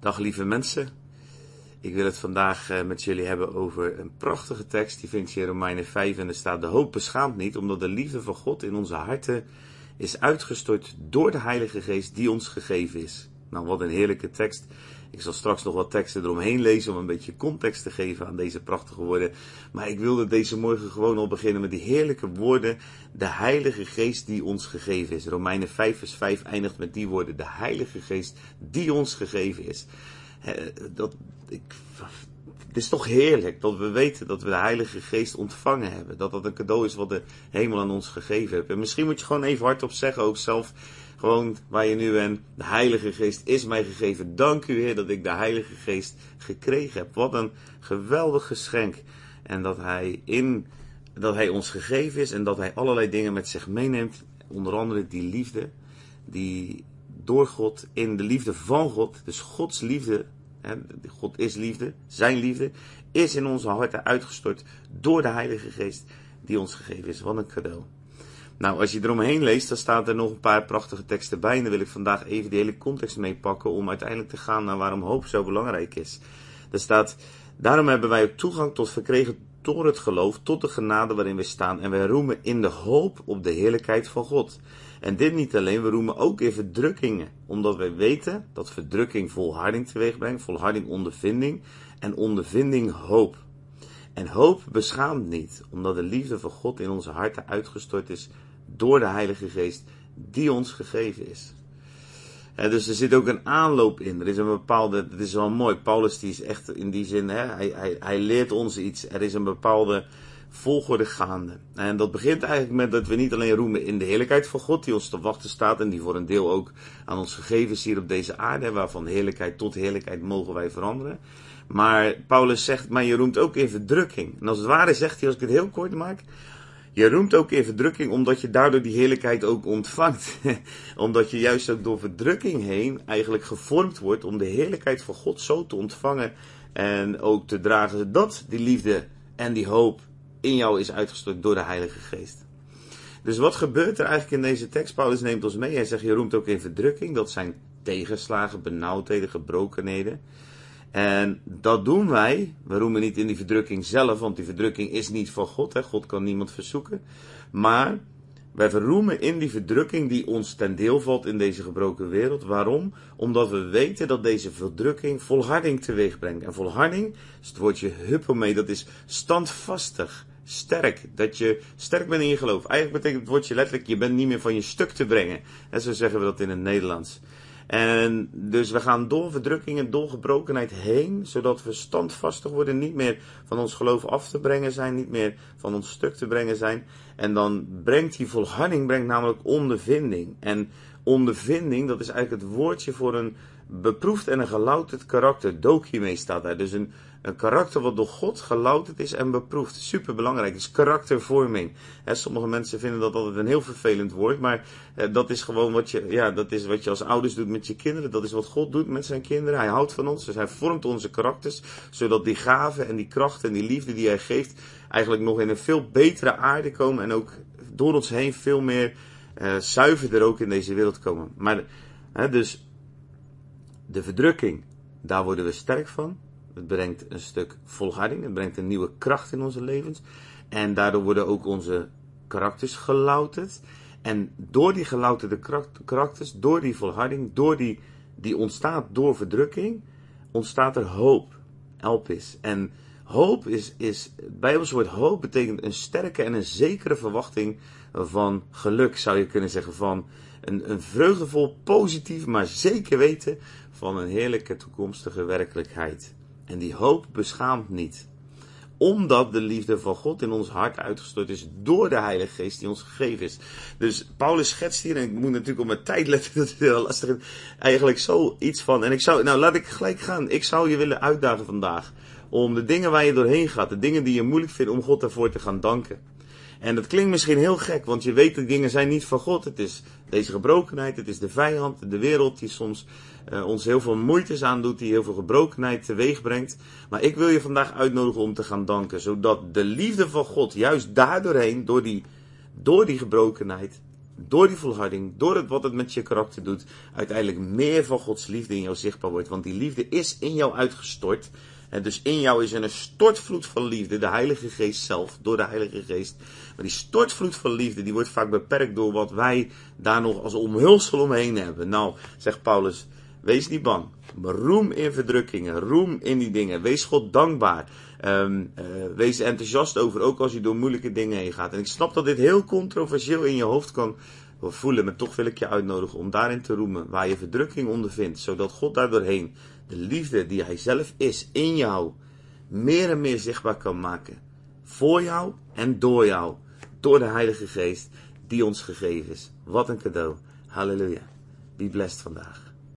Dag lieve mensen. Ik wil het vandaag eh, met jullie hebben over een prachtige tekst. Die vind je in Romeinen 5 en er staat: De hoop beschaamt niet, omdat de liefde van God in onze harten is uitgestort door de Heilige Geest die ons gegeven is. Nou, wat een heerlijke tekst. Ik zal straks nog wat teksten eromheen lezen om een beetje context te geven aan deze prachtige woorden. Maar ik wilde deze morgen gewoon al beginnen met die heerlijke woorden. De Heilige Geest die ons gegeven is. Romeinen 5 vers 5 eindigt met die woorden. De Heilige Geest die ons gegeven is. Dat, ik, het is toch heerlijk dat we weten dat we de Heilige Geest ontvangen hebben. Dat dat een cadeau is wat de hemel aan ons gegeven heeft. En misschien moet je gewoon even hardop zeggen, ook zelf gewoon waar je nu bent. De Heilige Geest is mij gegeven. Dank u Heer dat ik de Heilige Geest gekregen heb. Wat een geweldig geschenk. En dat Hij, in, dat hij ons gegeven is en dat Hij allerlei dingen met zich meeneemt. Onder andere die liefde. Die door God, in de liefde van God, dus Gods liefde. God is liefde, zijn liefde, is in onze harten uitgestort door de Heilige Geest die ons gegeven is. Wat een cadeau. Nou, als je eromheen leest, dan staat er nog een paar prachtige teksten bij. En dan wil ik vandaag even die hele context meepakken om uiteindelijk te gaan naar waarom hoop zo belangrijk is. Er staat, daarom hebben wij ook toegang tot verkregen door het geloof, tot de genade waarin we staan. En wij roemen in de hoop op de heerlijkheid van God. En dit niet alleen, we roemen ook in verdrukkingen. Omdat wij weten dat verdrukking volharding teweeg brengt, volharding ondervinding en ondervinding hoop. En hoop beschaamt niet, omdat de liefde van God in onze harten uitgestort is door de Heilige Geest die ons gegeven is. dus er zit ook een aanloop in. Er is een bepaalde, het is wel mooi. Paulus die is echt in die zin, hij, hij, hij leert ons iets. Er is een bepaalde volgorde gaande. En dat begint eigenlijk met dat we niet alleen roemen in de heerlijkheid van God, die ons te wachten staat en die voor een deel ook aan ons gegeven is hier op deze aarde, waarvan heerlijkheid tot heerlijkheid mogen wij veranderen. Maar Paulus zegt, maar je roemt ook in verdrukking. En als het ware zegt hij, als ik het heel kort maak, je roemt ook in verdrukking omdat je daardoor die heerlijkheid ook ontvangt. omdat je juist ook door verdrukking heen eigenlijk gevormd wordt om de heerlijkheid van God zo te ontvangen en ook te dragen dat die liefde en die hoop in jou is uitgestort door de Heilige Geest. Dus wat gebeurt er eigenlijk in deze tekst? Paulus neemt ons mee. Hij zegt, je roemt ook in verdrukking. Dat zijn tegenslagen, benauwdheden, gebrokenheden. En dat doen wij. We roemen niet in die verdrukking zelf, want die verdrukking is niet van God. Hè? God kan niemand verzoeken. Maar wij verroemen in die verdrukking die ons ten deel valt in deze gebroken wereld. Waarom? Omdat we weten dat deze verdrukking volharding teweeg brengt. En volharding is het woordje huppomee, dat is standvastig, sterk. Dat je sterk bent in je geloof. Eigenlijk betekent het woordje letterlijk, je bent niet meer van je stuk te brengen. En zo zeggen we dat in het Nederlands. En dus we gaan door verdrukking en door gebrokenheid heen, zodat we standvastig worden, niet meer van ons geloof af te brengen zijn, niet meer van ons stuk te brengen zijn. En dan brengt die volharding brengt namelijk ondervinding. En ondervinding, dat is eigenlijk het woordje voor een beproefd en een gelouterd karakter. Dokime staat daar. Dus een, een karakter wat door God gelouterd is en beproefd. Super belangrijk. is karaktervorming. sommige mensen vinden dat altijd een heel vervelend woord. Maar dat is gewoon wat je, ja, dat is wat je als ouders doet met je kinderen. Dat is wat God doet met zijn kinderen. Hij houdt van ons. Dus hij vormt onze karakters. Zodat die gaven en die kracht en die liefde die hij geeft. eigenlijk nog in een veel betere aarde komen. En ook door ons heen veel meer uh, zuiverder ook in deze wereld komen. Maar, dus de verdrukking, daar worden we sterk van. Het brengt een stuk volharding, het brengt een nieuwe kracht in onze levens. En daardoor worden ook onze karakters gelouterd. En door die gelouterde karakters, door die volharding, door die, die ontstaat door verdrukking, ontstaat er hoop. Elpis. En hoop is, is, het Bijbelse woord hoop betekent een sterke en een zekere verwachting van geluk, zou je kunnen zeggen. Van een, een vreugdevol, positief, maar zeker weten van een heerlijke toekomstige werkelijkheid. En die hoop beschaamt niet. Omdat de liefde van God in ons hart uitgestort is door de Heilige Geest die ons gegeven is. Dus Paulus schetst hier, en ik moet natuurlijk op mijn tijd letten, dat is heel lastig. Eigenlijk zoiets van, en ik zou, nou laat ik gelijk gaan. Ik zou je willen uitdagen vandaag. Om de dingen waar je doorheen gaat, de dingen die je moeilijk vindt, om God daarvoor te gaan danken. En dat klinkt misschien heel gek, want je weet dat dingen zijn niet van God. Het is deze gebrokenheid, het is de vijand, de wereld die soms uh, ons heel veel moeite aandoet, die heel veel gebrokenheid teweeg brengt. Maar ik wil je vandaag uitnodigen om te gaan danken, zodat de liefde van God juist daardoorheen, door die, door die gebrokenheid, door die volharding, door het, wat het met je karakter doet, uiteindelijk meer van Gods liefde in jou zichtbaar wordt. Want die liefde is in jou uitgestort. En dus in jou is er een stortvloed van liefde, de Heilige Geest zelf, door de Heilige Geest. Maar die stortvloed van liefde, die wordt vaak beperkt door wat wij daar nog als omhulsel omheen hebben. Nou, zegt Paulus, wees niet bang. Roem in verdrukkingen, roem in die dingen. Wees God dankbaar. Um, uh, wees enthousiast over, ook als je door moeilijke dingen heen gaat. En ik snap dat dit heel controversieel in je hoofd kan voelen, maar toch wil ik je uitnodigen om daarin te roemen waar je verdrukking ondervindt, zodat God daardoorheen de liefde die Hij zelf is in jou meer en meer zichtbaar kan maken. Voor jou en door jou. Door de Heilige Geest die ons gegeven is. Wat een cadeau. Halleluja. Be blessed vandaag.